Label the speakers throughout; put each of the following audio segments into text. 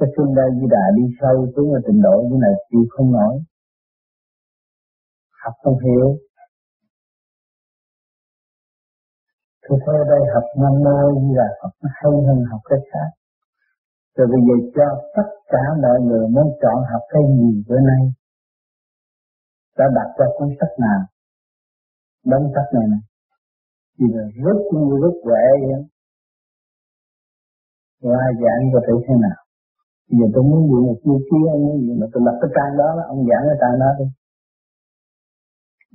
Speaker 1: cái xuân đa di đà đi sâu xuống ở trình độ như này chịu không nổi học không hiểu. Tôi thấy ở đây học nam mô như là học nó hay hơn học cái khác. Rồi bây giờ cho tất cả mọi người muốn chọn học cái gì bữa nay? Đã đặt ra cuốn sách nào? Đóng sách này này chỉ là rất như rất quẻ vậy? Rồi ai giảng có thể thế nào? Giờ tôi muốn gì một chiêu kia anh muốn gì mà tôi lập cái trang đó, ông giảng cái trang đó đi.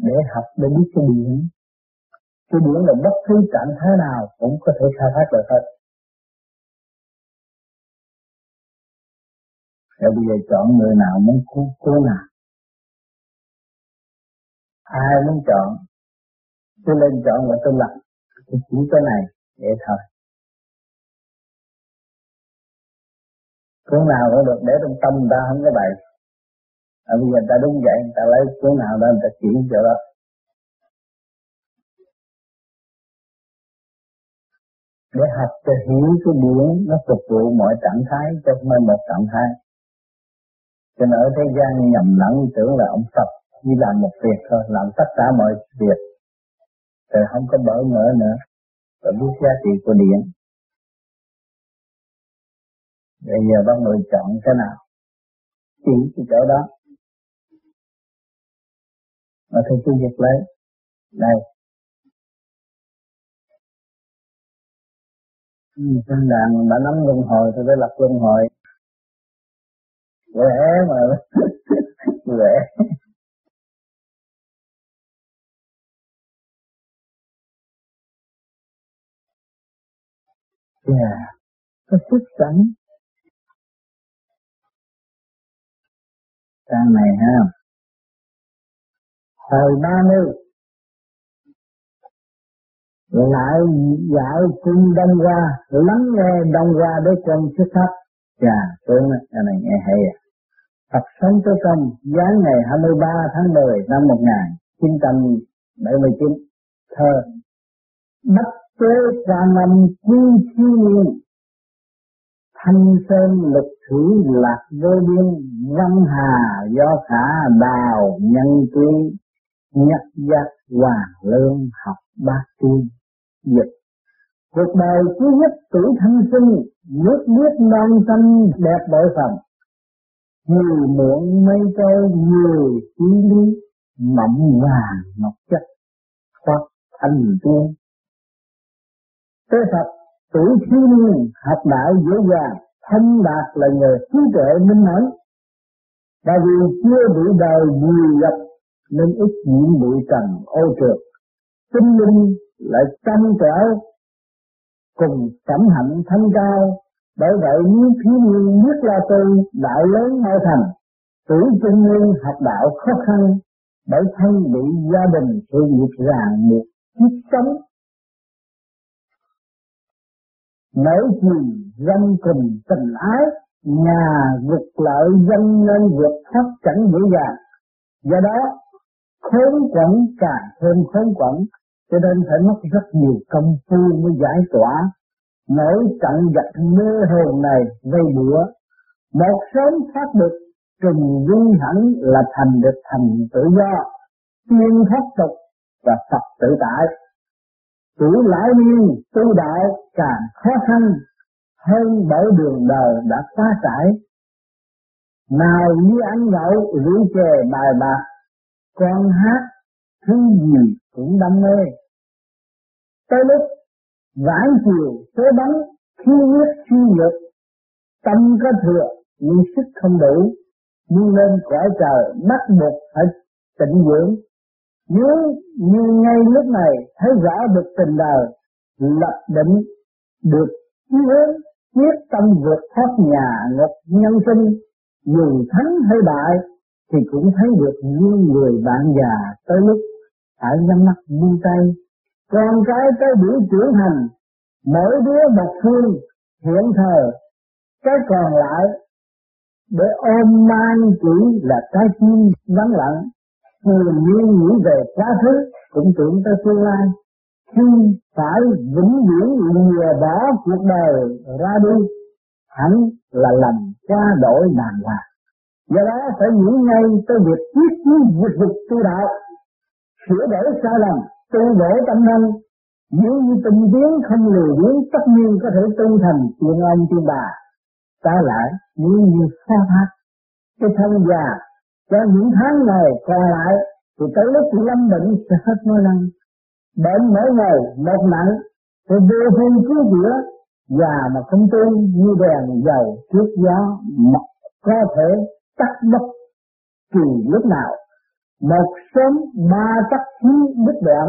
Speaker 1: Để học để biết cái điển cái điển là bất cứ trạng thái nào cũng có thể khai thác được hết. Rồi bây giờ chọn người nào muốn cứu, cứu nào Ai muốn chọn? Tôi lên chọn và tôi lập. Tôi chỉ cái này để thôi. Cuốn nào cũng được để trong tâm người ta không có bày à, Bây giờ ta đúng vậy Ta lấy cuốn nào đó người ta chuyển cho đó để học cho hiểu cái điển nó phục vụ mọi trạng thái cho không một trạng thái cho nên ở thế gian nhầm lẫn tưởng là ông Phật chỉ làm một việc thôi, làm tất cả mọi việc. Rồi không có bỡ ngỡ nữa. Và biết giá trị của điện. Bây giờ bác người chọn cái nào? Chỉ cái chỗ đó. Mà thầy cứ dịch lấy. Đây. Ừ, Trên đàn đã nắm luân hồi thì phải lập luân hồi quẻ mà quẻ yeah có sức sẵn trang này ha. Hồi ba mươi. Lại dạo cung đông qua lắng nghe đông qua để con xuất thấp chà tướng cái này nghe hay à. Phật sống tới công, giáng ngày 23 tháng 10 năm 1979 thơ. Bất tế tràn lâm quy chi niên Thanh sơn lục thủy lạc vô biên Văn hà, do khả đào nhân tuy Nhất giác hoàng lương, học bát tiên, Dịch. Cuộc đời cứ nhất tuổi thanh sinh, Nước biết non xanh, đẹp bội phần nhiều muộn mây trôi, nhiều chi lý mộng vàng ngọc chất hoặc thành tiên. Tế Phật tuổi thiếu niên học đạo dễ dàng thanh đạt là nhờ trí tuệ minh mẫn và vì chưa bị đời nhiều gặp, nên ít nhiễm bụi trần ô trượt. Tinh linh lại chăm trở cùng cảm hạnh thanh cao. Bởi vậy nếu thiếu niên biết la tu đạo lớn mau thành. Tuổi trung niên học đạo khó khăn, bởi thân bị gia đình sự nghiệp ràng buộc, kiếp sống nổi gì dân cùng tình ái nhà vực lợi dân nên vượt khắp cảnh dễ dàng do đó khốn quẩn càng thêm khốn quẩn cho nên phải mất rất nhiều công phu mới giải tỏa Mỗi trận giặc mê hồn này vây bữa, một sớm phát được trùng vi hẳn là thành được thành tự do, tiên thoát tục và Phật tự tại. Tuổi lão niên tu đạo càng khó khăn hơn bởi đường đời đã quá trải. Nào như ăn nhậu rượu chè bài bạc, con hát thứ gì cũng đam mê. Tới lúc vãn chiều tới bắn khi huyết suy nhược tâm có thừa nhưng sức không đủ nhưng lên cõi trời bắt buộc phải tịnh dưỡng nếu như ngay lúc này thấy rõ được tình đời, lập định được chí hướng, quyết tâm vượt thoát nhà ngục nhân sinh, dù thắng hay bại, thì cũng thấy được như người bạn già tới lúc phải nhắm mắt buông tay. Con cái tới buổi trưởng thành, mỗi đứa một phương hiện thờ, cái còn lại để ôm mang chỉ là trái tim vắng lặng thường nhiên nghĩ về quá khứ cũng tưởng tới tương lai khi phải vĩnh viễn lìa bỏ cuộc đời ra đi hẳn là lầm qua đổi đàng hoàng. Do đó phải nghĩ ngay tới việc quyết chí việc vực tu đạo, sửa đổi sai lầm, tu bổ tâm nhân, nếu như tình tiến không lười biến tất nhiên có thể tu thành chuyện ông tiên bà. Ta lại nếu như xa thác cái thân già cho những tháng ngày còn lại, thì tới lúc lâm bệnh sẽ hết nói năng bệnh mỗi ngày một nặng, thì vô phương cứu chữa già mà không tu như đèn dầu trước gió, mà có thể tắt mất kỳ lúc nào. Một sớm ba tắc khí đứt đoạn,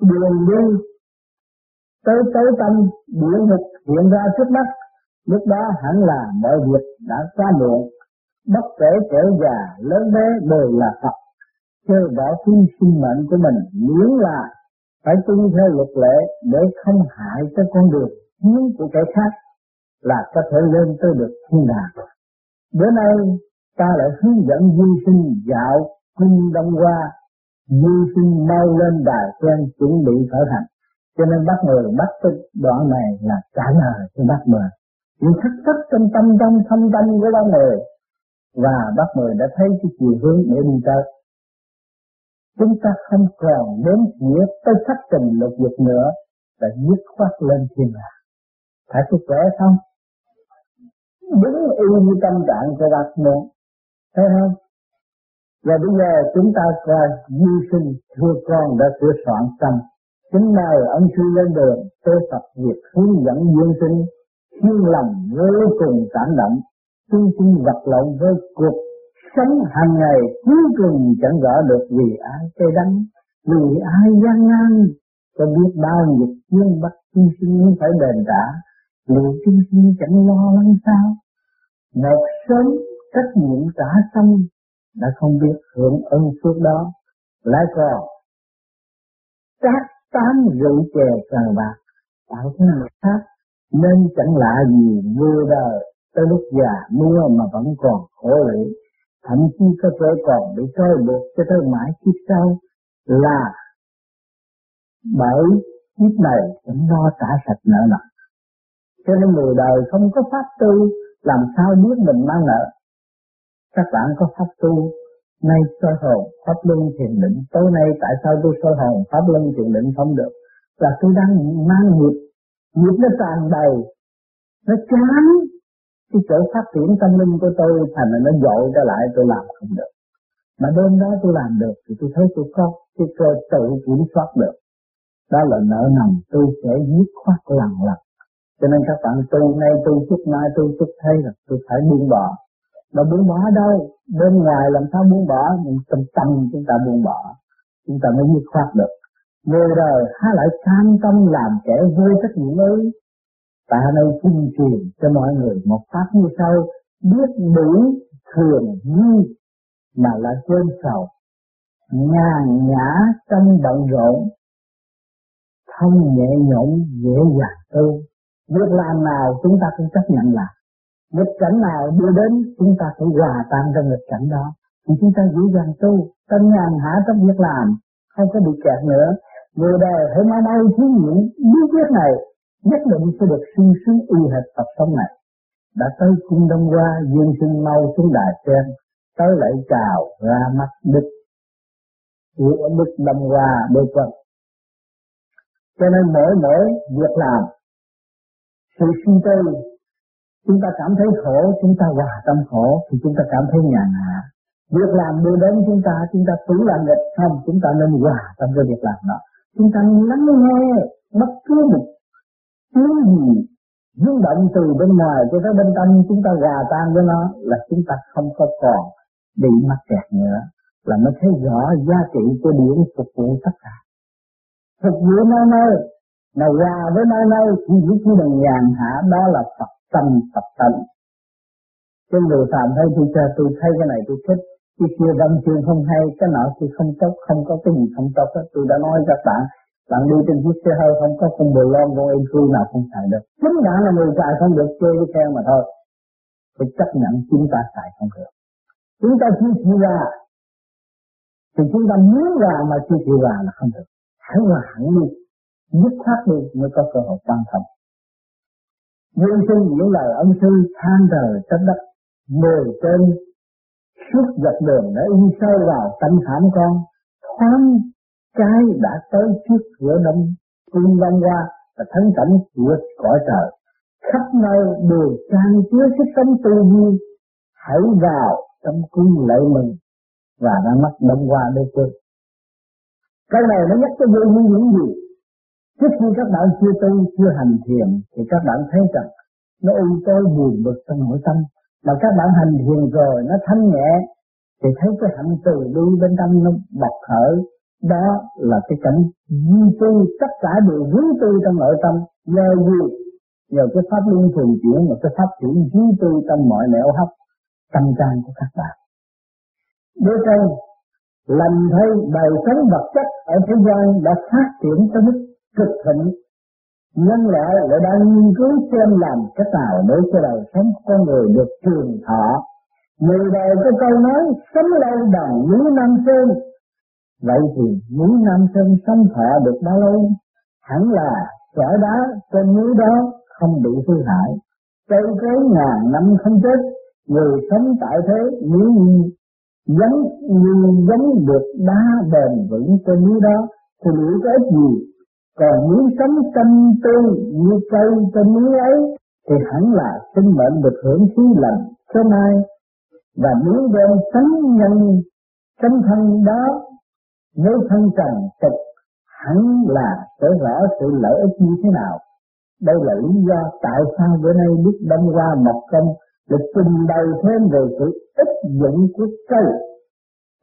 Speaker 1: đường đi, tới tới tâm, địa ngục hiện ra trước mắt. Lúc đó hẳn là mọi việc đã qua muộn bất kể trẻ già lớn bé đều là Phật chơi bỏ phí sinh mệnh của mình miễn là phải tuân theo luật lệ để không hại tới con đường hướng của kẻ khác là có thể lên tới được thiên đàng. Bữa nay ta lại hướng dẫn du sinh dạo cung đông qua, du sinh mau lên đài sen chuẩn bị khởi hành. Cho nên bắt người bắt cái đoạn này là trả lời cho bắt người. Những thắc thắc trong tâm tâm thâm tâm của bác người và bác mười đã thấy cái chiều hướng để đi tới. Chúng ta không còn đến nghĩa tới sắc tình lục dục nữa là dứt khoát lên thiên hạ. Phải có khỏe không? Đúng y như tâm trạng của bác muốn. Thấy không? Và bây giờ chúng ta coi di sinh thưa con đã sửa soạn tâm. chính nơi ông sư lên đường tôi Phật việc hướng dẫn duyên sinh, thiên lòng vô cùng cảm động chúng sinh vật lộn với cuộc sống hàng ngày cuối cùng chẳng rõ được vì ai cây đắng, vì ai gian nan, có biết bao nhiêu chuyên bắt chúng sinh phải đền trả, liệu chúng sinh chẳng lo lắng sao? Một sớm trách nhiệm trả xong đã không biết hưởng ơn phước đó, lại còn các tám rượu chè cờ bạc tạo thế nào khác nên chẳng lạ gì vừa đời tới lúc già, mưa mà vẫn còn khổ lụy thậm chí có thể còn bị trói buộc cho tới mãi kiếp sau, là bởi kiếp này cũng lo trả sạch nợ nặng cho nên người đời không có pháp tu, làm sao biết mình mang nợ? Các bạn có pháp tu, nay soi hồn, pháp luân thiền định, tối nay tại sao tôi soi hồn, pháp luân thiền định không được? Là tôi đang mang nghiệp nghiệp nó tràn đầy, nó chán cái chỗ phát triển tâm linh của tôi thành là nó dội trở lại, tôi làm không được. Mà đêm đó tôi làm được thì tôi thấy tôi có cái cơ tự kiểm soát được. Đó là nợ nần, tôi sẽ dứt khoát lần lần cho nên các bạn tu nay tu chút mai, tu chút thấy là tôi phải buông bỏ. Mà buông bỏ đâu? Bên ngoài làm sao buông bỏ? Nhưng tâm tâm chúng ta buông bỏ. Chúng ta mới dứt khoát được. Người đời há lại cam tâm làm kẻ vô trách nhiệm ấy Ta đâu tuyên truyền cho mọi người một pháp như sau, biết đủ thường như mà là quên sầu, nhàn nhã trong bận rộn, thông nhẹ nhõm dễ dàng tu. Việc làm nào chúng ta cũng chấp nhận làm. Nghịch cảnh nào đưa đến chúng ta cũng hòa tan trong nghịch cảnh đó. Thì chúng ta dễ dàng tu, tâm nhàn hạ trong việc làm, không có bị kẹt nữa. Người đời hãy mau mau thí nghiệm bí quyết này nhất định sẽ được sung sướng y hệt tập sống này. Đã tới cung đông qua, dương sinh mau xuống đài sen, tới lại chào ra mắt đức. Của đức đông qua đê quân. Cho nên mỗi mỗi việc làm, sự sinh tư, chúng ta cảm thấy khổ, chúng ta hòa tâm khổ, thì chúng ta cảm thấy nhàn hạ. Việc làm đưa đến chúng ta, chúng ta tưởng làm nghịch không, chúng ta nên hòa tâm với việc làm đó. Chúng ta lắng nghe bất cứ một tiếng gì? Rung động từ bên ngoài cho tới bên tâm chúng ta gà tan với nó là chúng ta không có còn bị mắc kẹt nữa, là mới thấy rõ giá trị của điển phục vụ tất cả. Phục vụ nơi nơi nào hòa với nơi nơi chỉ giữ chỉ bằng nhàn hạ, đó là Phật tâm Phật tánh trên người phạm thấy tôi cho tôi thấy cái này tôi thích, cái kia văn chương không hay, cái nọ thì không tốt, không có cái gì không tốt hết. Tôi đã nói các bạn bạn đi trên chiếc xe hơi không có con bồ lon con em chui nào không xài được. Chính bạn là người xài không được chơi với theo mà thôi. Phải chấp nhận chúng ta xài không được. Chúng ta chưa chịu ra. Thì chúng ta muốn ra mà chưa chịu ra là không được. Hãy hòa hẳn đi. Dứt khoát đi mới có cơ hội quan thông Dương sinh những lời ông sư than trời trách đất, mười trên suốt dọc đường đã in sâu vào tâm khảm con, thoáng cái đã tới trước cửa đông cung văn qua và thắng cảnh của cõi trời. Khắp nơi đều trang chứa sức sống tu vi, hãy vào trong cung lễ mừng và ra mắt đông qua đôi chân Cái này nó nhắc cho vô như những gì? Trước khi các bạn chưa tu, chưa hành thiền thì các bạn thấy rằng nó u tối buồn bực trong nội tâm. Mà các bạn hành thiền rồi nó thanh nhẹ thì thấy cái hạnh từ bi bên trong nó bộc khởi. Đó là cái cảnh duy tư tất cả đều duy tư trong nội tâm. Nhờ gì? Nhờ cái pháp luân thường chuyển và cái pháp chuyển duy tư trong mọi nẻo hấp, tâm can của các bạn. Đứa con lành thay đời sống vật chất ở thế gian đã phát triển tới mức cực thịnh nhân loại lại đang nghiên cứu xem làm cách nào để cho đời sống con người được trường thọ người đời có câu nói, sống lâu bằng núi năm Sơn vậy thì núi Nam Sơn sống thọ được bao lâu? Hẳn là cỡ đá trên núi đó không bị hư hại. Cây cối ngàn năm không chết, người sống tại thế nếu như giống như giống được đá bền vững trên núi đó, thì liệu có ích gì còn núi sống tâm tư như cây trên núi ấy, thì hẳn là sinh mệnh được hưởng khí lành sớm mai. Và nếu đem sống nhân, sống thân đó nếu thân trần tục, hẳn là sẽ rõ sự lợi ích như thế nào. Đây là lý do tại sao bữa nay Đức Đông Hoa Mộc Công được trình bày thêm về sự ích dụng của cây.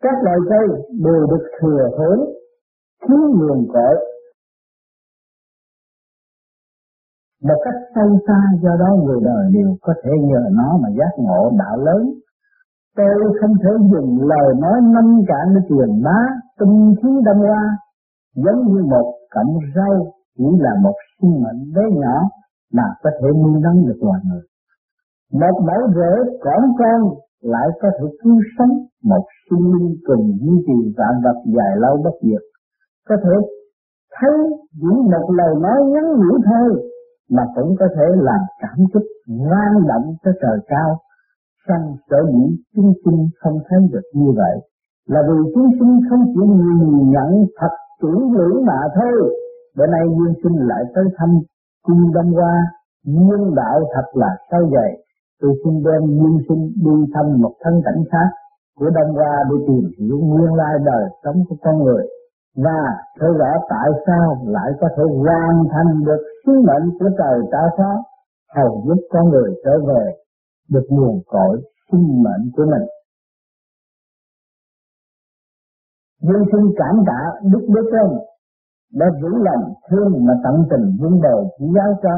Speaker 1: Các loài cây đều được thừa hưởng, thiếu nguồn cội một cách sâu xa, do đó người đời đều có thể nhờ nó mà giác ngộ đạo lớn tôi không thể dùng lời nói năm cạn để truyền bá tinh khí đâm hoa giống như một cọng rau, chỉ là một sinh mệnh bé nhỏ mà có thể nuôi nấng được loài người. Một mẫu rễ cỏn con lại có thể cứu sống một sinh linh cùng duy trì vạn vật dài lâu bất diệt. Có thể thấy những một lời nói ngắn ngủi thôi, mà cũng có thể làm cảm xúc vang động tới trời cao sang sở dĩ chúng sinh không thấy được như vậy là vì chúng sinh không chỉ nhìn nhận thật chủ ngữ mà thôi. Bữa nay duyên sinh lại tới thăm cung đông Qua, nhân đạo thật là sâu dày. Tôi xin đem duyên sinh đi thăm một thân cảnh khác của đông Qua để tìm hiểu nguyên lai đời sống của con người. Và thấy rõ tại sao lại có thể hoàn thành được sứ mệnh của trời ta phó hầu giúp con người trở về được nguồn cội sinh mệnh của mình. Nhưng xin cảm tạ Đức đức Tôn đã giữ lòng thương mà tận tình vun bồi chỉ giáo cho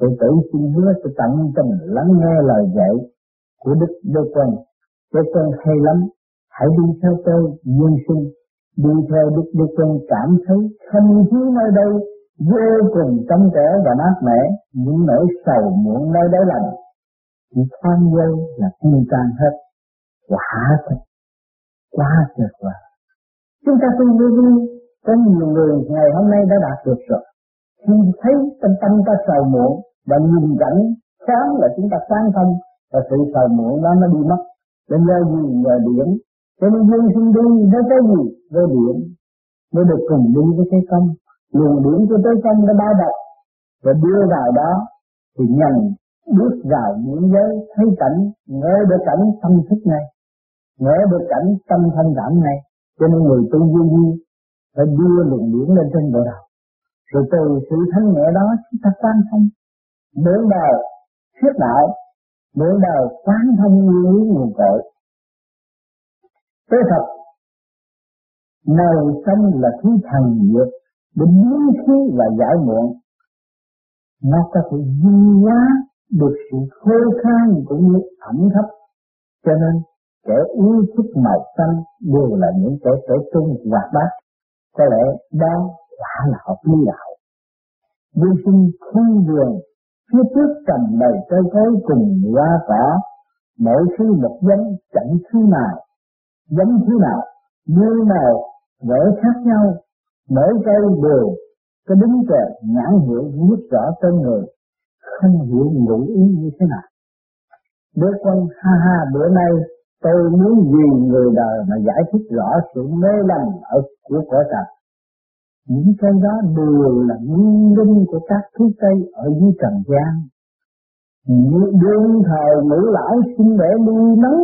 Speaker 1: tự tử xin hứa sẽ tận tình lắng nghe lời dạy của Đức đức Tôn. Đế con hay lắm, hãy đi theo tôi nhân sinh đi theo Đức Đức Tôn cảm thấy không khí nơi đây vô cùng trong trẻ và mát mẻ, những nỗi sầu muộn nơi đáy lành chỉ khoan giây là tiêu tan hết, quả thật, quá tuyệt vời. Chúng ta tu vô vi, có nhiều người ngày hôm nay đã đạt được rồi. Khi thấy tâm tâm ta sầu muộn và nhìn cảnh sáng là chúng ta sáng thông và sự sầu muộn đó nó đi mất. Nên nhờ gì nhờ điểm cho nên dương sinh đi nó cái gì? Với điểm. Mới được cùng đi với cái công. Luồng điểm của tới công đã bao bọc. Và đưa vào đó thì nhận bước vào những giới thấy cảnh, ngỡ được cảnh tâm thức này Ngỡ được cảnh tâm thanh cảm này cho nên người tu duy duy phải đưa luồng điển lên trên bộ đầu. Rồi từ sự thanh nhẹ đó chúng ta quan thông. Nửa đời thuyết đạo, nửa đời quán thông nguyên lý nguồn cội tế thật, Nơi sống là thứ thần diệt để biến khí và giải muộn. Nó có thể duy hóa được sự khô khan cũng như ẩm thấp. Cho nên kẻ yêu thích màu xanh đều là những kẻ trẻ trung hoạt bát. Có lẽ đó quả là học lý đạo. vô sinh khu vườn, phía trước cầm đầy cây cối cùng hoa cỏ, mỗi thứ một giống chẳng thứ nào giống thứ nào, như nào, vẽ khác nhau, mỗi cây đều có đứng kèm nhãn hiệu viết rõ tên người, không hiểu ngụ ý như thế nào. Đứa con ha ha bữa nay tôi muốn vì người đời mà giải thích rõ sự mê lầm ở của cõi trần. Những cái đó đều là nguyên linh của các thứ Tây ở dưới trần gian. những đương thời ngũ lão xin để nuôi nấng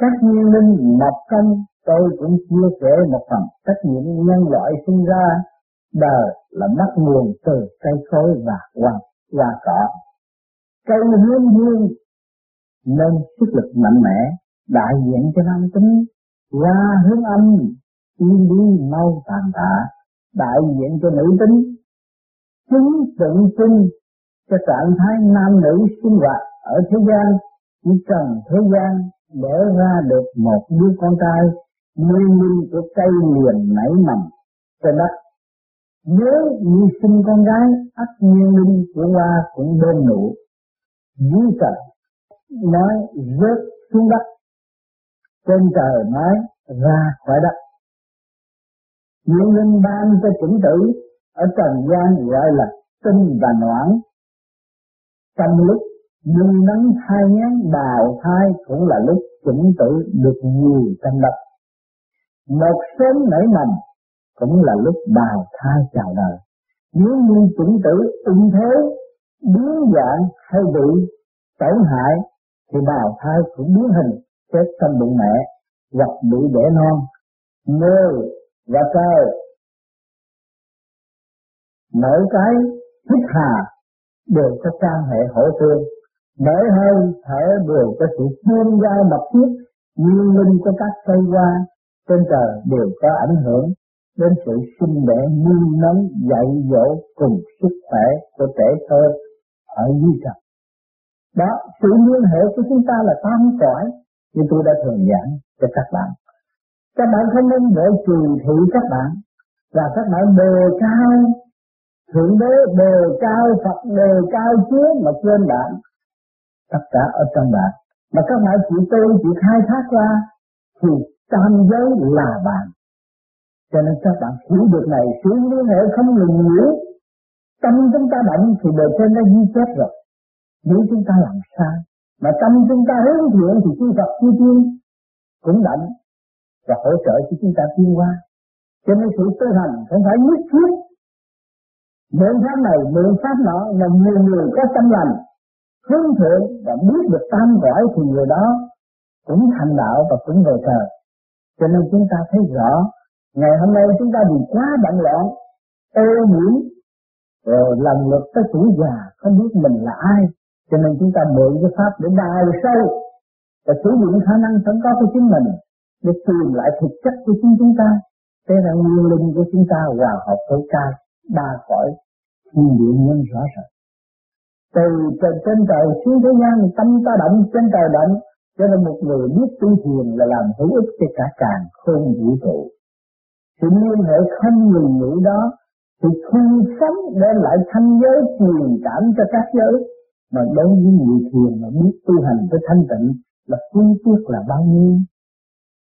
Speaker 1: các nguyên linh mọc canh, tôi cũng chia sẻ một phần trách nhiệm nhân loại sinh ra, đời là bắt nguồn từ cây khối và hoa hoa cỏ cây hương hương nên sức lực mạnh mẽ đại diện cho nam tính ra hướng âm yên đi mau tàn tạ. Đại diện cho nữ tính, chứng tượng trưng cho trạng thái nam nữ sinh hoạt ở thế gian. Chỉ cần thế gian để ra được một đứa con trai, nguyên linh của cây liền nảy mầm, trên đất. Nếu như sinh con gái, ắt nguyên linh của hoa cũng đơn nụ. Dưới trần nói, rớt xuống đất trên trời mới ra khỏi đất. Những linh ban cho chủng tử ở trần gian gọi là tinh và noãn. Trong lúc nhưng nắng thai nhán bào thai cũng là lúc chủng tử được nhiều trong đất. Một sớm nảy mầm cũng là lúc bào thai chào đời. Nếu như chủng tử ung thế, biến dạng hay bị tổn hại thì bào thai cũng biến hình chết trong bụng mẹ hoặc bị đẻ non mơ và cơ mỗi cái thích hà đều có quan hệ hỗ tương mỗi hơi thở đều có sự thêm giao mật thiết nguyên linh của các cây hoa trên trời đều có ảnh hưởng đến sự sinh đẻ nuôi nấng dạy dỗ cùng sức khỏe của trẻ thơ ở dưới trần. Đó, sự liên hệ của chúng ta là tam cõi như tôi đã thường giảng cho các bạn. Các bạn không nên để trừ thị các bạn. Là các bạn đề cao, thượng đế đề cao, Phật đề cao, Chúa mà quên bạn. Tất cả ở trong bạn. Mà các bạn chỉ tôi chỉ khai thác ra, thì tam giới là bạn. Cho nên các bạn hiểu được này sự liên hệ không ngừng nghỉ tâm chúng ta động thì bề trên đã ghi chép rồi. Nếu chúng ta làm sai mà tâm chúng ta hướng thiện thì chư Phật chư tiên cũng đảnh và hỗ trợ cho chúng ta tiến qua cho nên sự tu hành không phải nhất thiết. Mượn pháp này mượn pháp nọ là nhiều người có tâm lành hướng thượng và biết được tam cõi thì người đó cũng thành đạo và cũng về trời. Cho nên chúng ta thấy rõ, ngày hôm nay chúng ta bị quá bận loạn, ô nhiễm, rồi lần lượt tới tuổi già không biết mình là ai, cho nên chúng ta mượn cái pháp để đào sâu và sử dụng khả năng sẵn có của chính mình để tìm lại thực chất của chính chúng ta. Thế là nguyên linh của chúng ta hòa hợp với ca ba khỏi thiên địa nhân rõ ràng. Từ trên, trên trời xuống thế gian tâm ta động trên trời động cho nên một người biết tu thiền là làm hữu ích cho cả càng không vũ trụ. Sự liên hệ không ngừng nghỉ đó thì không sống đem lại thanh giới truyền cảm cho các giới mà đối với người thiền mà biết tu hành với thanh tịnh là quy tiết là bao nhiêu?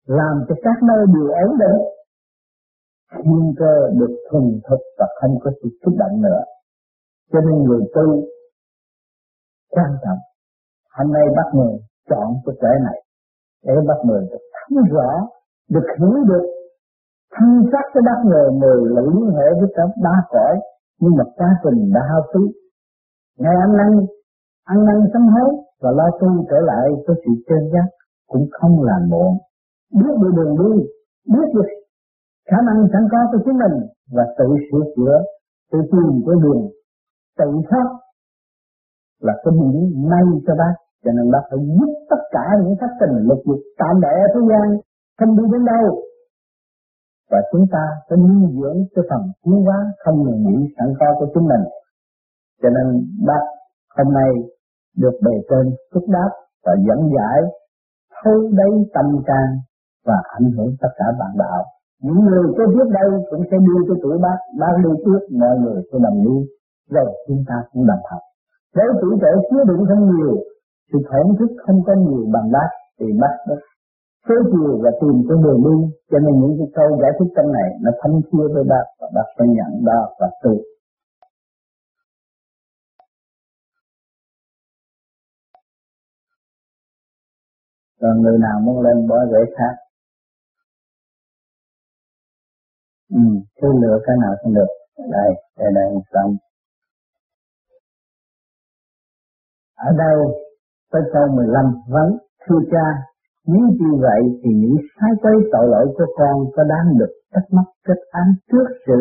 Speaker 1: Làm cho các nơi đều ổn định. Thiên cơ được thuần thực và không có sự xúc động nữa. Cho nên người tu quan trọng. Hôm nay bắt người chọn cái trẻ này. Để bắt người được thấu rõ, được hiểu được. Thân xác cái bắt người người là liên hệ với cả ba cõi. Nhưng mà quá trình đã hao phí. Ngày hôm nay ăn năn sám hối và lo tu trở lại với sự chân giác cũng không là muộn. Biết được đường đi, biết được khả năng sẵn có của chính mình và tự sửa chữa, tự tìm cái đường, tự thoát là cái biển may cho bác. Cho nên bác phải giúp tất cả những thất tình lực dục tạm bệ thế gian, không đi đến đâu. Và chúng ta phải nuôi dưỡng cái phần tiến hóa không ngừng nghỉ sẵn có của chúng mình. Cho nên bác hôm nay được bề trên xúc đáp và dẫn giải thấu đấy tâm can và ảnh hưởng tất cả bạn đạo. Những người có biết đây cũng sẽ đưa cho tuổi bác bác đi trước, mọi người sẽ đồng đi rồi chúng ta cũng đồng học nếu tuổi trẻ chứa đựng không nhiều, thì thổn thức không có nhiều bằng bác, thì bác đó số chiều và tìm cái đường đi. Cho nên những cái câu giải thích trong này nó thấm thía với bác và bác sẽ nhận đó và tự. Còn người nào muốn lên bỏ rễ khác? Ừ, cứ lựa cái nào cũng được. Đây đây đây xong ở đây tới câu 15 vấn vâng, thưa cha nếu như vậy thì những sai quấy tội lỗi của con có đáng được trách móc kết án trước sự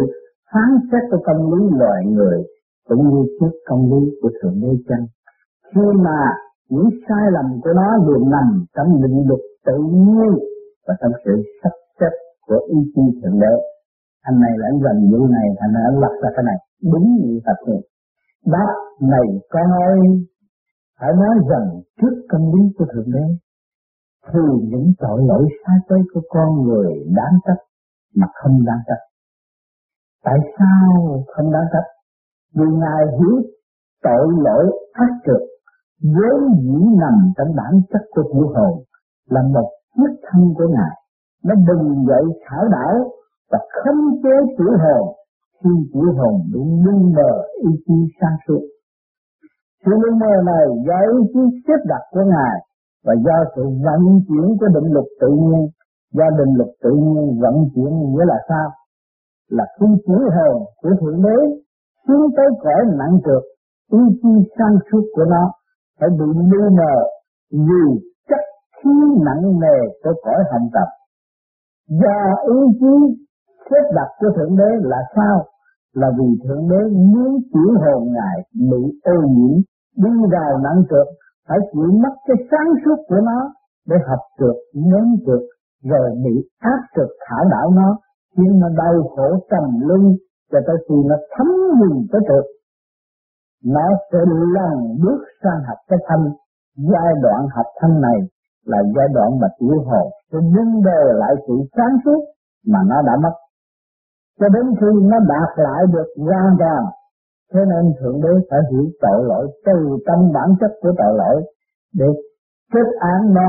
Speaker 1: phán xét của công lý loài người cũng như trước công lý của thượng đế chân khi mà những sai lầm của nó đều nằm trong định luật tự nhiên và trong sự sắp xếp của ý chí thượng đế. Anh này là anh gần vụ này thành ra anh lật ra cái này. Đúng như thật rồi bác này con ơi phải nói rằng trước công lý của thượng đế, thì những tội lỗi sai trái của con người đáng trách mà không đáng trách. Tại sao không đáng trách? Vì ngài hiểu tội lỗi ác trực vốn dĩ nằm trong bản chất của vũ hồn, là một huyết thân của ngài. Nó bừng dậy khảo đảo và khống chế tiểu hồn khi tiểu hồn bị lưng mờ ý chí sáng suốt. Sự lưng mờ này do ý chí xếp đặt của ngài và do sự vận chuyển của định luật tự nhiên, do định luật tự nhiên vận chuyển nghĩa là sao? Là khi tiểu hồn của thượng đế xuống tới cõi nặng trượt, ý chí sáng suốt của nó phải bị lu mờ vì chất khí nặng nề của cõi hành tập và ý chí xếp đặt của thượng đế là sao? Là vì thượng đế muốn tiểu hồn ngài bị ô nhiễm, đi vào nặng trượt phải chịu mất cái sáng suốt của nó để học trượt nếm trượt rồi bị áp trượt thả đảo nó, khiến nó đau khổ trầm luân, cho tới khi nó thấm nhìn tới trượt nó sẽ lần bước sang học cái thanh giai đoạn học thanh này là giai đoạn mà tiểu hồn sẽ nâng đề lại sự sáng suốt mà nó đã mất. Cho đến khi nó đạt lại được hoàn toàn, thế nên thượng đế phải hiểu tội lỗi từ tâm bản chất của tội lỗi để kết án nó.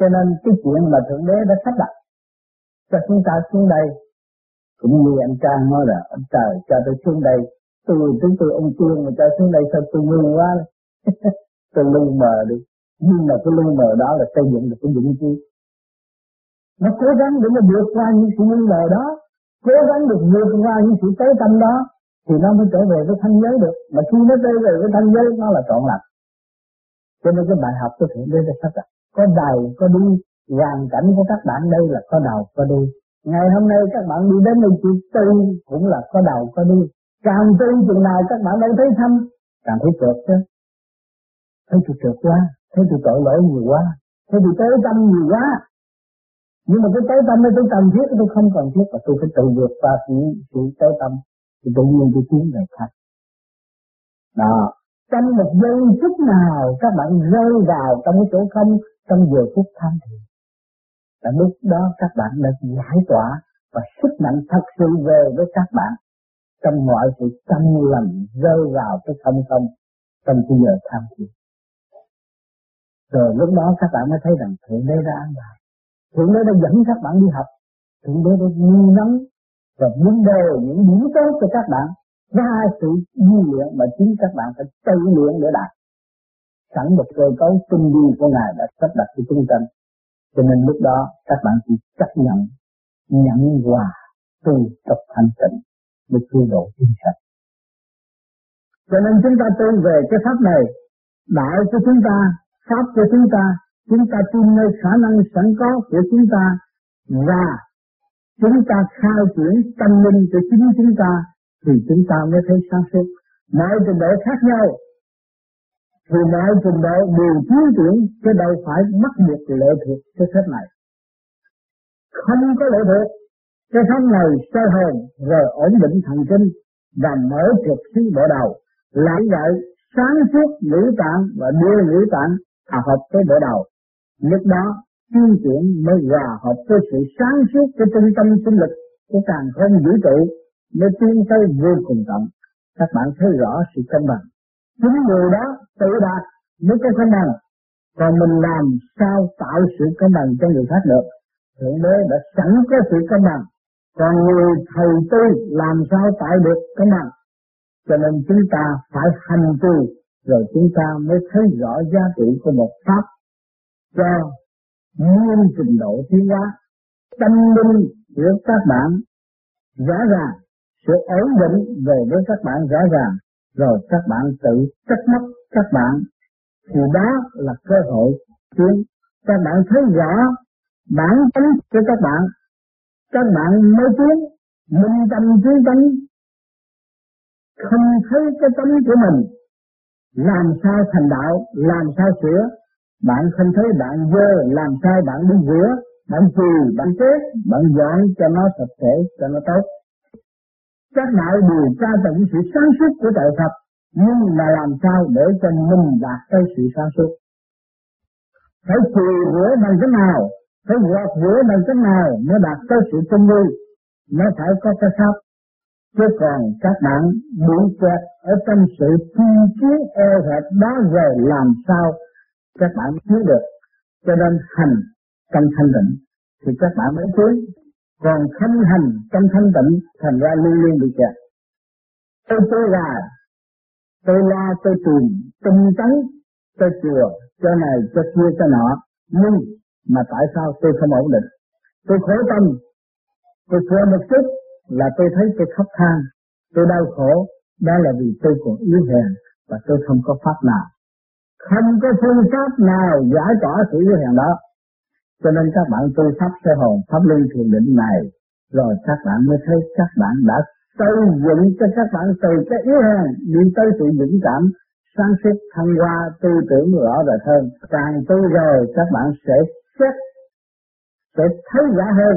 Speaker 1: Cho nên cái chuyện mà thượng đế đã sắp đặt cho chúng ta xuống đây cũng như anh Trang nói là, anh trời, cho tôi xuống đây. Tôi, chúng tôi, ông tiên mà cho xuống đây sao tôi ngu quá tôi lu mờ đi. Nhưng mà cái lu mờ đó là xây dựng được cái vững chi nó cố gắng để nó vượt qua những sự lu mờ đó, cố gắng được vượt qua những sự tối tâm đó, thì nó mới trở về với thanh giới được. Mà khi nó trở về với thanh giới, nó là trọn lành. Cho nên cái bài học của thượng đế đã sắp đặt. Có đầu có đuôi hoàn cảnh của các bạn đây là có đầu, có đuôi ngày hôm nay các bạn đi đến đây chịu tư cũng là có đầu có đuôi. Càng tư chừng nào các bạn đâu thấy thâm, càng thấy trượt chứ. Thấy tôi trượt quá, thấy tôi tội lỗi nhiều quá, thấy tôi tối tâm nhiều quá. Nhưng mà cái tối tâm này tôi cần thiết, tôi không cần thiết và tôi phải tự vượt qua sự sự tối tâm. Thì tự nhiên tôi tiến về khác đó. Trong một giây phút nào các bạn rơi vào trong cái chỗ không, trong giờ phút tham thiền là lúc đó các bạn đã giải tỏa và sức mạnh thật sự về với các bạn. Trong mọi sự tâm lành, rơi vào cái không không trong cái giờ tham thiền. Rồi lúc đó các bạn mới thấy rằng thượng đế đã an bài. Thượng đế đã dẫn các bạn đi học. Thượng đế đã nuôi nấng và muốn đều những điểm tốt cho các bạn. Ra sự di luyện mà chính các bạn phải tự luyện để đạt. Sẵn một cơ cấu tinh vi của ngài đã sắp đặt cho chúng ta cho nên lúc đó các bạn chỉ chấp nhận nhận hòa tu tập thanh tịnh để cứu độ thiên sanh. Cho nên chúng ta tu về cái pháp này đạo của chúng ta, pháp của chúng ta chúng ta tin nơi khả năng sẵn có của chúng ta và chúng ta khai triển tâm linh của chính chúng ta thì chúng ta mới thấy sáng suốt. Mọi trình độ khác nhau thì mọi trình độ đều tiến triển chứ đâu phải mất một lệ thuộc cái pháp này. Không có lệ thuộc, cái pháp này sơ hồn, rồi ổn định thần kinh, và mở trực xứ bộ đầu. Lại vậy sáng suốt ngũ tạng và đưa ngũ tạng à hòa hợp với bộ đầu. Lúc đó tiến triển mới hòa hợp với sự sáng suốt của trung tâm sinh lực của càng không vũ trụ, mới tiến tới vô cùng tận các bạn thấy rõ sự cân bằng chính người đó tự đạt mới có cân bằng còn mình làm sao tạo sự cân bằng cho người khác được. Thượng đế đã sẵn có sự cân bằng. Còn người thầy tu làm sao tạo được cân bằng? Cho nên chúng ta phải hành tu rồi chúng ta mới thấy rõ giá trị của một pháp cho nguyên trình độ tiến hóa, tâm linh của các bạn. Rõ ràng, sự ổn định về với các bạn rõ ràng rồi các bạn tự trách móc các bạn. Thì đó là cơ hội tiến các bạn thấy rõ bản tính của các bạn. Các bạn mới tiến, minh tâm tiến tánh không thấy cái tánh của mình. Làm sao thành đạo, làm sao sửa. Bạn không thấy bạn dơ, làm sao bạn đi rửa. Bạn trừ bạn chết bạn dọn cho nó sạch sẽ, cho nó tốt các đạo đều tra tận sự sáng suốt của trời Phật, nhưng mà làm sao để cho mình đạt tới sự sáng suốt? Phải trừ rửa bằng cái nào phải gọt rửa bằng cái nào mới đạt tới sự tinh vi. Nó phải có cái pháp. Chứ còn các bạn bị kẹt ở trong sự chi kiến eo hẹp đó rồi làm sao các bạn thiếu được. Cho nên hành trong thanh định thì các bạn mới tiến còn không hành trong thanh tịnh thành ra luôn luôn bị kẹt. Tôi tôi là, tôi la, tôi tìm tinh tấn tôi chùa cho này, cho kia, cho nọ. Nhưng mà tại sao tôi không ổn định? Tôi khổ tâm. Tôi khổ một chút là tôi thấy tôi khóc than. Tôi đau khổ. Đó là vì tôi còn yếu hèn và tôi không có pháp nào. Không có phương pháp nào giải tỏa sự yếu hèn đó cho nên các bạn tu pháp sơ hồn pháp luân thiền định này, rồi các bạn mới thấy các bạn đã xây dựng cho các bạn từ cái yếu hèn đi tới sự vững cảm, sáng suốt, thăng hoa, tư tưởng rõ rệt hơn. Càng tu rồi, các bạn sẽ xét sẽ thấy rõ hơn,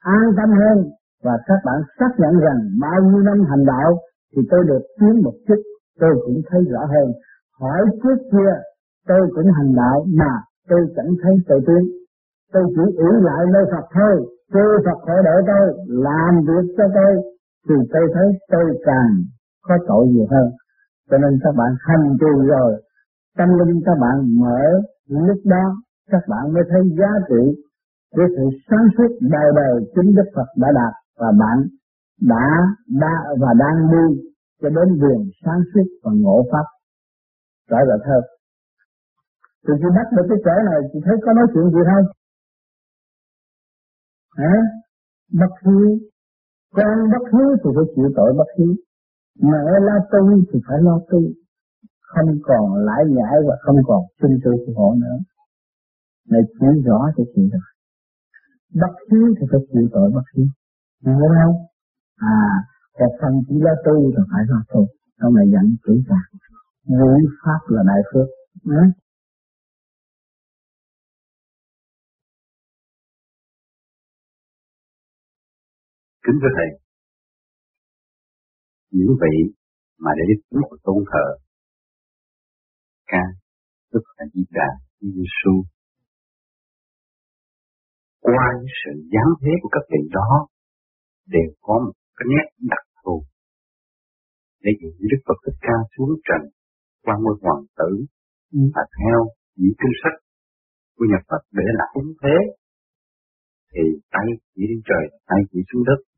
Speaker 1: an tâm hơn, và các bạn xác nhận rằng bao nhiêu năm hành đạo thì tôi được tiến một chút, tôi cũng thấy rõ hơn. Hỏi trước kia, tôi cũng hành đạo mà tôi chẳng thấy tôi tiến tôi chỉ ủy lại nơi Phật thôi, chư Phật hỗ trợ tôi, làm việc cho tôi thì tôi thấy tôi càng có tội nhiều hơn cho nên các bạn hành trì rồi, tâm linh các bạn mở lúc đó, các bạn mới thấy giá trị của sự sáng suốt đời đời chính Đức Phật đã đạt và bạn đã đã và đang đi cho đến đường sáng suốt và ngộ pháp rõ rệt hơn. Thì khi bắt được cái chỗ này chị thấy có nói chuyện gì không? Hả? Bất hiếu. Con bất hiếu thì phải chịu tội bất hiếu. Mẹ la tu thì phải lo tu. Không còn lãi nhãi và không còn chung tư của họ nữa. Này chỉ rõ cho chị rồi. Bất hiếu thì phải chịu tội bất hiếu. Hiểu không? À, còn phần chỉ lo tu thì phải lo tu. Không là dẫn chủ cả. Vũ Pháp là đại phước. Ừ?
Speaker 2: Kính thưa Thầy, những vị mà để Đức Phật tôn thờ ca tức là Di Đà Giêsu qua những sự giáng thế của các vị đó đều có một cái nét đặc thù để giữ Đức Phật Thích Ca xuống trần qua ngôi hoàng tử và theo những kinh sách của nhà Phật để là ứng thế. Thì tay chỉ đến trời tay chỉ xuống đất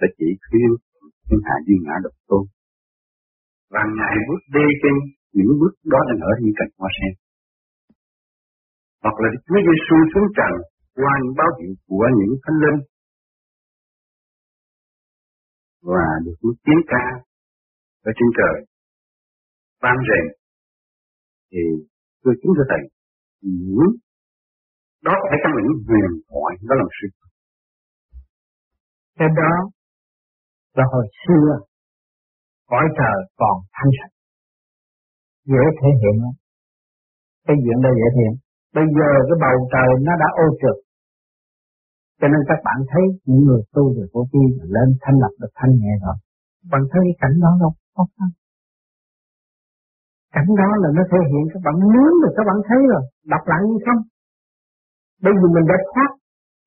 Speaker 2: để chỉ khuyên thiên hạ duy ngã độc tôn. Và ngài bước đi trên những bước đó đang ở những cành hoa sen. Hoặc là Chúa Giêsu xuống trần qua những báo hiệu của những thánh linh. Và được những tiếng ca ở trên trời vang rền thì tôi chúng tôi thầy, những đó phải trong những huyền thoại đó là sự
Speaker 1: cái đó và hồi xưa, cõi trời còn thanh sạch. Dễ thể hiện không? cái chuyện đó dễ thể hiện. Bây giờ cái bầu trời nó đã ô trượt. Cho nên các bạn thấy những người tu về vô vi lên thanh lập được thanh nhẹ rồi. Bạn thấy cái cảnh đó không không không cảnh đó là nó thể hiện các bạn muốn rồi các bạn thấy rồi. Đọc lại như không? Bây giờ mình đã thoát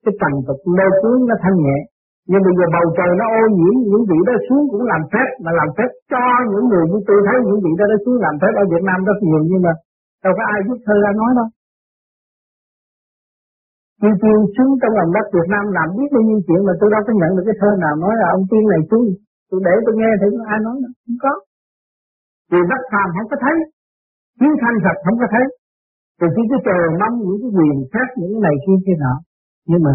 Speaker 1: cái tầng tục nơi tướng nó thanh nhẹ nhưng bây giờ bầu trời nó ô nhiễm, những vị đó xuống cũng làm phép, mà làm phép cho những người như tôi thấy những vị đó nó xuống làm phép ở Việt Nam rất nhiều, nhưng mà đâu có ai viết thơ ra nói đâu. Chi tiên xuống trong lòng đất Việt Nam làm biết bao nhiêu chuyện mà tôi đâu có nhận được cái thơ nào nói là ông tiên này xuống. Tôi để tôi nghe thì ai nói đâu, không có. Vì đất phàm không có thấy chiến thanh thật không có thấy. Thì chỉ cứ chờ mong những cái quyền khác những cái này kia kia nọ. Nhưng mà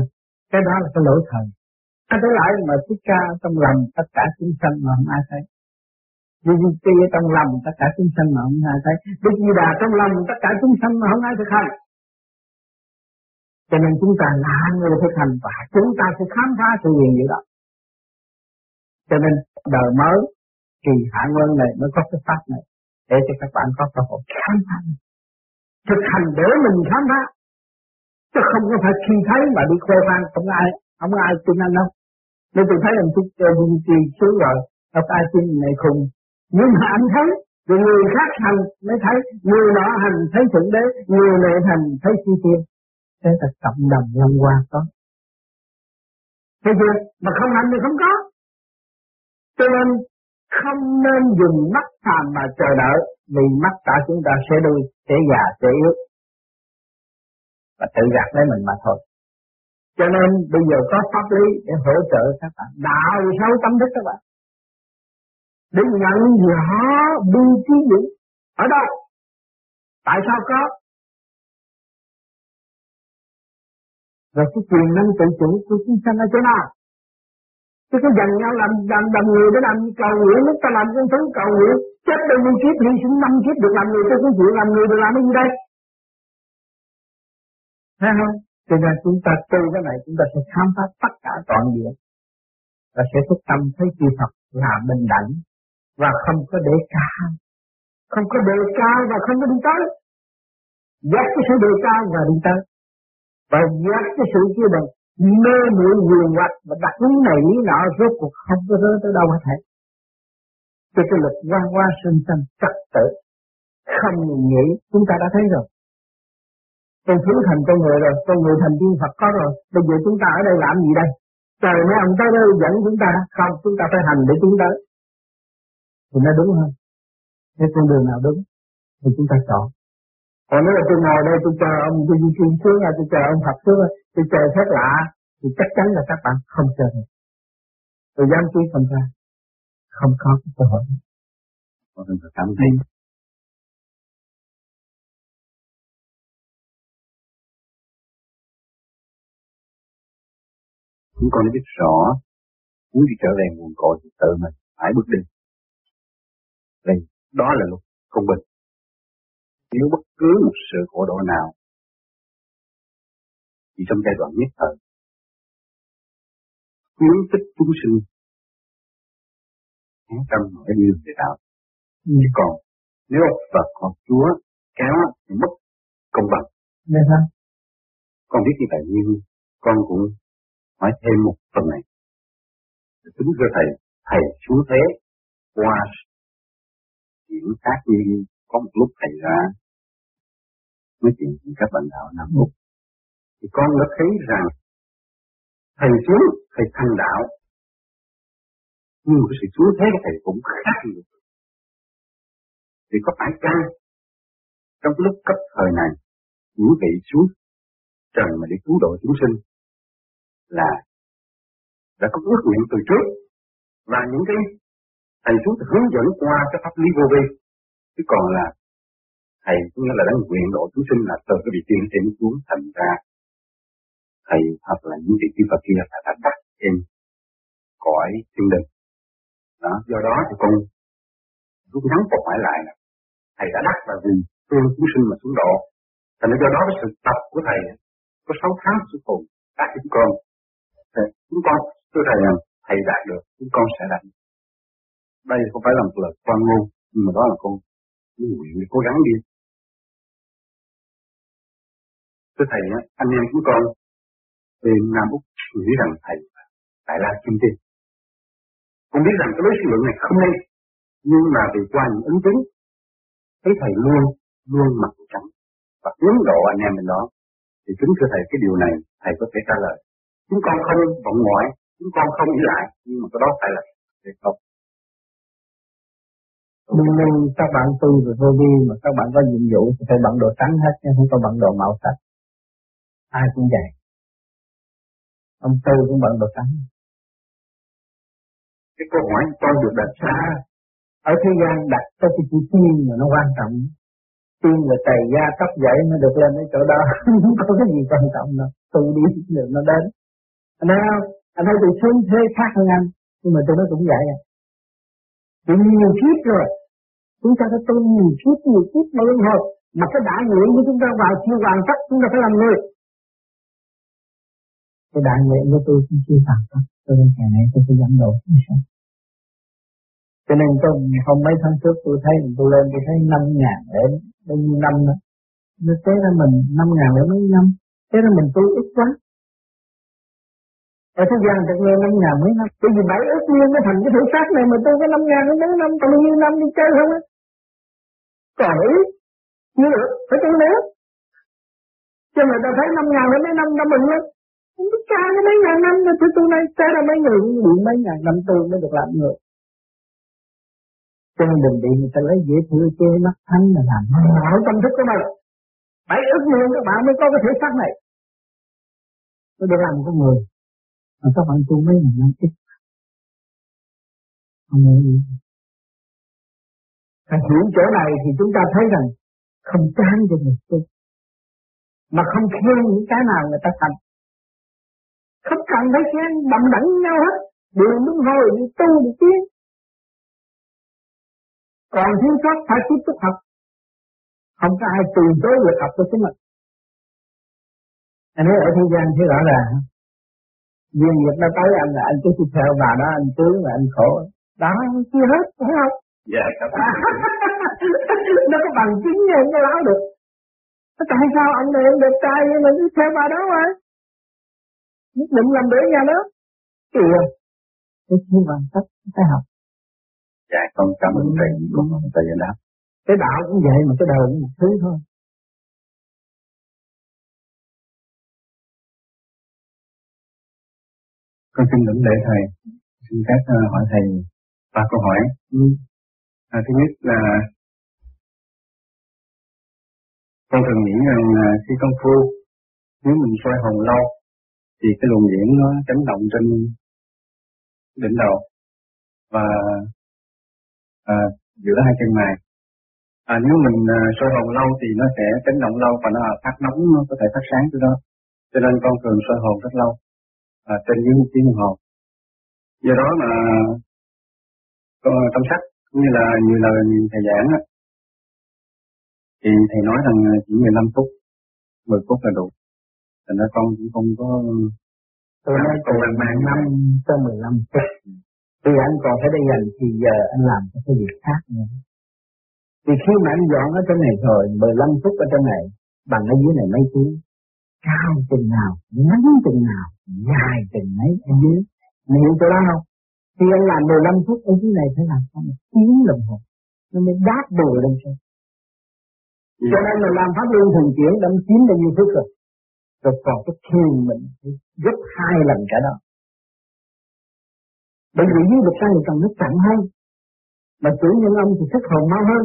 Speaker 1: cái đó là cái lỗi thời anh thấy lại mà thích ca trong lòng tất cả chúng sanh mà không ai thấy? Vì Vì kia trong lòng tất cả chúng sanh mà không ai thấy. Đức Di Đà trong lòng tất cả chúng sanh mà không ai thực hành. Cho nên chúng ta là người thực hành và chúng ta sẽ khám phá sự quyền vậy đó. Cho nên đời mới kỳ hạ nguyên này mới có cái pháp này để cho các bạn có cơ hội khám phá. Thực hành để mình khám phá. Chứ không có phải khi thấy mà đi khoe khoang, không ai không ai tin anh đâu nên tôi thấy anh thích uh, đi xuống rồi đâu ai xin này khùng. Nhưng mà anh thấy thì người khác hành mới thấy người nọ hành thấy thượng đế người này hành thấy chi tiên thế là cộng đồng lăng hoa có. Thấy chưa? Mà không hành thì không có. Cho nên không nên dùng mắt phàm mà chờ đợi vì mắt cả chúng ta sẽ đuôi sẽ già sẽ yếu. Và tự gạt lấy mình mà thôi cho nên bây giờ có pháp lý để hỗ trợ các bạn. Đạo sâu tâm thức các bạn. Để nhận rõ bi trí dũng ở đâu? Tại sao có? Và cái quyền năng tự chủ của chúng sanh ở chỗ nào? Chứ có dành nhau làm làm làm người để làm cầu nguyện, lúc ta làm con thứ cầu nguyện, chết bao một kiếp hy sinh năm kiếp được làm người tôi cũng chịu làm người được làm cái gì đây? Thấy không? Cho nên chúng ta tu cái này chúng ta sẽ khám phá tất cả toàn diện. Và sẽ thức tâm thấy chư Phật là bình đẳng và không có để cao. Không có đề cao và không có đi tới. Giác cái sự đề cao và đi tới. Và giác cái sự kia bằng mê muội quyền hoạch và đặt lý này lý nọ, rốt cuộc không có rơi tới đâu hết thảy. Cho cái lực quan hoa sinh sanh trật tự, không ngừng nghỉ chúng ta đã thấy rồi con thú thành con người rồi, con người thành tiên Phật có rồi. Bây giờ chúng ta ở đây làm gì đây? Trời mấy ông tới đây dẫn chúng ta không, chúng ta phải hành để chúng tới. Thì nó đúng không? cái con đường nào đúng, thì chúng ta chọn. Còn nếu là tôi ngồi đây, tôi chờ ông tôi di chuyển xuống tôi chờ ông Phật xuống tôi chờ phép lạ, thì chắc chắn là các bạn không chờ được. Tôi dám chí không ra. Không có cái cơ hội.
Speaker 2: Có cảm thấy chúng con biết rõ muốn đi trở về nguồn cội thì tự mình phải bước đi. Đây đó là luật công bình. Nếu bất cứ một sự khổ độ nào thì trong giai đoạn nhất thời khuyến khích chúng sinh an tâm ở đi về đạo chứ còn nếu Phật hoặc Chúa kéo thì mất công bằng.
Speaker 1: Dạ hả?
Speaker 2: Con biết như vậy nhưng con cũng hỏi thêm một phần này. Tính cho thầy, thầy xuống thế qua chuyện tác nhiên có một lúc thầy ra nói chuyện với các bạn đạo Nam mục Thì con đã thấy rằng thầy xuống, thầy thành đạo. Nhưng cái sự xuống thế của thầy cũng khác nhiều. Thì có phải chăng trong lúc cấp thời này, những vị xuống trần mà để cứu độ chúng sinh là đã có ước nguyện từ trước. Và những cái thầy xuống hướng dẫn qua cái pháp lý vô vi. Chứ còn là thầy cũng như là đang nguyện độ chúng sinh là từ cái vị tiên trên xuống thành ra thầy hoặc là những vị tiên Phật kia phải đã đặt trên cõi thiên đình. Đó, do đó thì con rút ngắn cuộc hỏi lại là thầy đã đắc là vì thương chúng sinh mà xuống độ. Thành ra do đó cái sự tập của thầy có sáu tháng sự cùng đã chúng con chúng con, tôi thầy rằng thầy đạt được, chúng con sẽ đạt được. Đây không phải là một lời quan ngôn, nhưng mà đó là con nguyện để cố gắng đi. Thưa thầy anh em chúng con về Nam Úc nghĩ rằng thầy tại là kim tiên. Con biết rằng cái đối luận này không nên nhưng mà vì qua những ứng chứng, thấy thầy luôn luôn mặt trắng và tiến độ anh em bên đó, thì kính thưa thầy, cái điều này thầy có thể trả lời chúng con không vọng ngoại chúng con không nghĩ lại nhưng mà cái đó phải là việc không
Speaker 1: Đương nhiên các bạn tu về vô vi mà các bạn có nhiệm vụ thì phải bận đồ trắng hết chứ không có bận đồ màu sắc. Ai cũng vậy. Ông tu cũng bận đồ trắng.
Speaker 2: Cái câu hỏi con được đặt ra
Speaker 1: ở thế gian đặt cho cái chữ tiên mà nó quan trọng tiên là tầy da tóc dậy nó được lên cái chỗ đó không có cái gì quan trọng đâu tu đi được nó đến anh thấy không anh thấy tôi xuống thế khác hơn anh, nhưng mà tôi nói cũng vậy. À vì nhiều kiếp rồi, chúng ta đã tu nhiều kiếp nhiều kiếp mà luân hồi mà cái đại nguyện của chúng ta vào chưa hoàn tất chúng ta phải làm người. Cái đại nguyện của tôi cũng chưa hoàn tất, cho nên ngày nay tôi phải dẫn độ cho nên tôi không mấy tháng trước tôi thấy, tôi lên tôi thấy năm ngàn để bao nhiêu năm nữa. Nó thế ra mình, năm ngàn để mấy năm. Thế ra mình tu ít quá ở thế gian được nghe năm ngàn mấy năm. Bởi vì bảy ước nguyên mới thành cái thể xác này mà tôi có năm ngàn mấy năm còn bao nhiêu năm đi chơi không á? Còn ý như được phải tu nữa. Cho người ta thấy năm ngàn đến mấy năm năm mừng lắm. Không biết cha cái mấy ngàn năm rồi tôi tu này thế là mấy người bị mấy ngàn năm tu mới được làm người. Cho nên đừng bị người ta lấy dễ thương chê mắt thánh là làm hảo tâm thức của mình. Bảy ức nguyên các bạn mới có cái thể xác này. Tôi được làm con người mà các bạn tu mấy ngàn năm ít. Không nghĩ gì Thành hiểu chỗ này thì chúng ta thấy rằng không chán cho người tu. Mà không khen những cái nào người ta thành. Không cần phải khen đậm đẳng nhau hết. Đều đúng hồi đi tu, đi tiến. Còn thiếu sót phải tiếp tục học. Không có ai từ chối việc học của chúng mình. Anh nói ở thế gian thế rõ ràng duyên nghiệp nó tới anh là anh cứ đi theo bà đó anh tướng là anh khổ. Đó chưa hết phải không?
Speaker 2: Dạ các bạn
Speaker 1: nó có bằng chứng nha nó láo được. Tại sao anh này anh đẹp trai nhưng mà cứ theo bà đó mà? Nhất định làm để nhà đó kìa cái chưa bằng tất phải học.
Speaker 2: Dạ con cảm ơn thầy. Con thầy giải đáp
Speaker 1: cái đạo cũng vậy mà cái đời cũng một thứ thôi
Speaker 2: con xin lĩnh lễ thầy. Xin phép uh, hỏi thầy ba câu hỏi. Ừ. à, thứ nhất là con thường nghĩ rằng là khi công phu nếu mình soi hồn lâu thì cái luồng điển nó chấn động trên đỉnh đầu và à, giữa hai chân mày. À, nếu mình à, soi hồn lâu thì nó sẽ chấn động lâu và nó phát nóng nó có thể phát sáng từ đó. Cho nên con thường soi hồn rất lâu à, trên những tiếng đồng hồ do đó mà ờ, trong sách cũng như là nhiều lời thầy giảng á, thì thầy nói rằng à, chỉ 15 phút 10 phút là đủ. Thành ra con cũng không có
Speaker 1: tôi nói từ mạng năm cho 15 phút. Thì anh còn phải đi dành thì giờ anh làm cái việc khác nữa. Vì khi mà anh dọn ở trên này rồi 15 phút ở trên này bằng ở dưới này mấy tiếng? Cao chừng nào ngắn chừng nào dài chừng mấy ở dưới mày hiểu chỗ đó không? Khi anh làm 15 phút ở dưới này phải làm sao một tiếng đồng hồ. Nó mới đáp đồ lên trên dạ. cho nên là làm pháp luân thường chuyển đâm chín bao nhiêu phút rồi. Rồi còn cái thiền mình gấp hai lần cả đó. Bởi vì dưới được sang cần nó chậm hơn. Mà chủ nhân ông thì thức hồn mau hơn.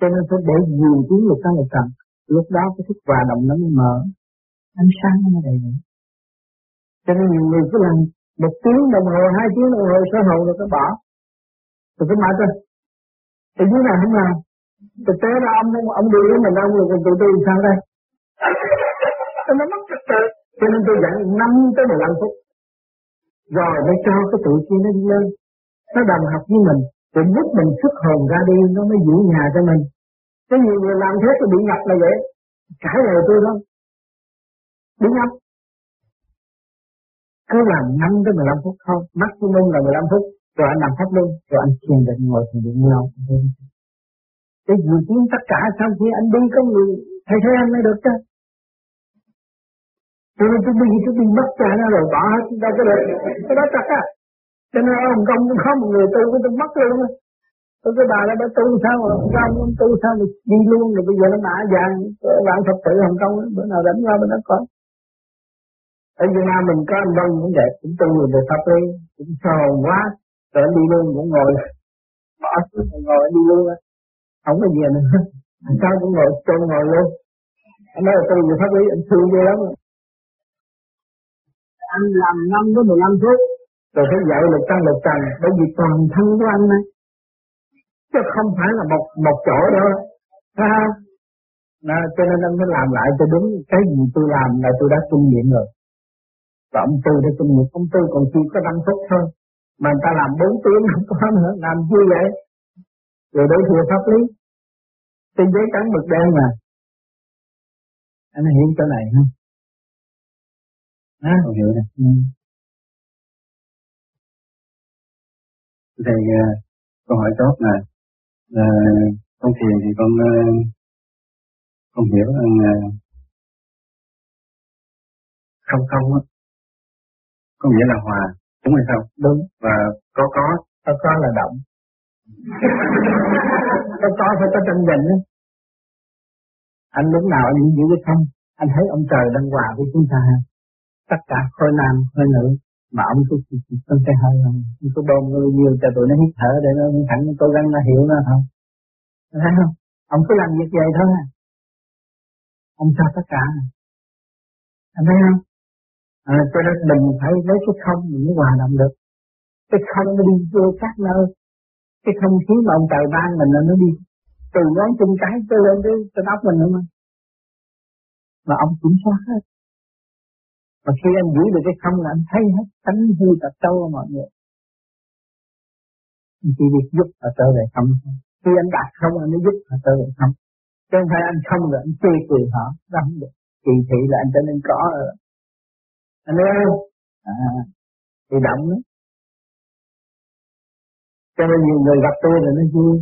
Speaker 1: Cho nên phải để nhiều tiếng lục sang lục trần lúc đó cái thức hòa đồng nó mới mở. Ánh sáng nó đầy đủ. Cho nên nhiều người cứ làm một tiếng đồng hồ, hai tiếng đồng hồ sơ hồ rồi cứ bỏ. Rồi cứ mãi rồi thì dưới này không làm. Thực tế là ông ông đi với mình, ông rồi còn tụi tôi sao đây? Cho nó mất trật tự. Cho nên tôi dặn năm tới 15 phút. Rồi mới cho cái tụi kia nó đi lên. Nó đồng học với mình để lúc mình xuất hồn ra đi, nó mới giữ nhà cho mình có nhiều người làm thế tôi bị ngập là vậy. Cãi lời tôi không đúng không cứ làm 5 tới 15 phút thôi. Maximum là 15 phút. Rồi anh nằm pháp luôn rồi anh thiền định ngồi thiền định nhau để dự kiến tất cả sau khi anh đi có người thầy thấy anh mới được chứ. Cho nên tôi đi tôi đi mất cha nó rồi, bỏ hết đâu cái được cái đó chắc á. Cho nên ông công cũng không một người tôi cũng tôi mất luôn á tôi cái bà đó bà tu sao mà ông công ông tu sao mà đi luôn rồi bây giờ nó mã vàng bạn phật tử hồng kông bữa nào đánh qua bên đó coi ở Việt Nam mình có anh Đông cũng vậy cũng tu rồi được pháp lý cũng sầu quá rồi đi luôn cũng ngồi. Bỏ xuống ngồi đi luôn á. Không có gì nữa sao cũng ngồi cho ngồi luôn. Anh nói là tu về pháp lý anh thương ghê lắm anh làm 5 đến 15 phút. Rồi phải dạy lục căn lục trần bởi vì toàn thân của anh này chứ không phải là một một chỗ đó Sao? Nó, cho nên anh phải làm lại cho đúng cái gì tôi làm là tôi đã kinh nghiệm rồi. Và ông Tư đã kinh nghiệm, ông Tư còn chỉ có 5 phút thôi. Mà người ta làm 4 tiếng không có nữa, làm chi vậy? Rồi đối thừa pháp lý. Trên giấy trắng mực đen mà. Anh hiểu chỗ này không? À,
Speaker 2: hiểu rồi.
Speaker 1: Ừ.
Speaker 2: Thầy, uh, câu hỏi tốt là, là con thiền thì con con hiểu rằng uh, không không á, có nghĩa là hòa, đúng hay không?
Speaker 1: Đúng.
Speaker 2: Và có có.
Speaker 1: Có có là động. có có phải có tranh giành á. Anh lúc nào anh giữ cái không? Anh thấy ông trời đang hòa với chúng ta tất cả khối nam khối nữ mà ông cứ trong cái hơi không? Ông cứ bơm nhiều cho tụi nó hít thở để nó thẳng cố gắng nó hiểu nó không? Thấy không? Ông cứ làm việc vậy thôi à. Ông cho tất cả. Anh thấy không? À, cho nên mình phải lấy cái không mình mới hòa đồng được. Cái không nó đi vô các nơi. Cái không khí mà ông trời ban mình là nó đi từ ngón chân cái tới lên tới tới óc mình nữa mà. Mà ông kiểm soát hết mà khi anh giữ được cái không là anh thấy hết tánh hư tật sâu của mọi người. Anh chỉ biết giúp và trở về không khi anh đạt không anh mới giúp và trở về không. Chứ không phải anh không rồi anh chê cười họ đó không được. Kỳ thị là anh trở nên có rồi. Anh ơi. à, thì động. Đó cho nên nhiều người gặp tôi là nó vui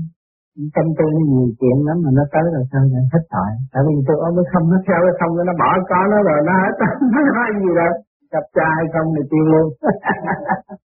Speaker 1: tâm tư nó nhiều chuyện lắm mà nó tới rồi sao lại hết tội? Tại vì tôi ôm nó không nó theo cái không nó bỏ có nó rồi, nó hết. Nó nói gì rồi gặp trai không thì tiêu luôn.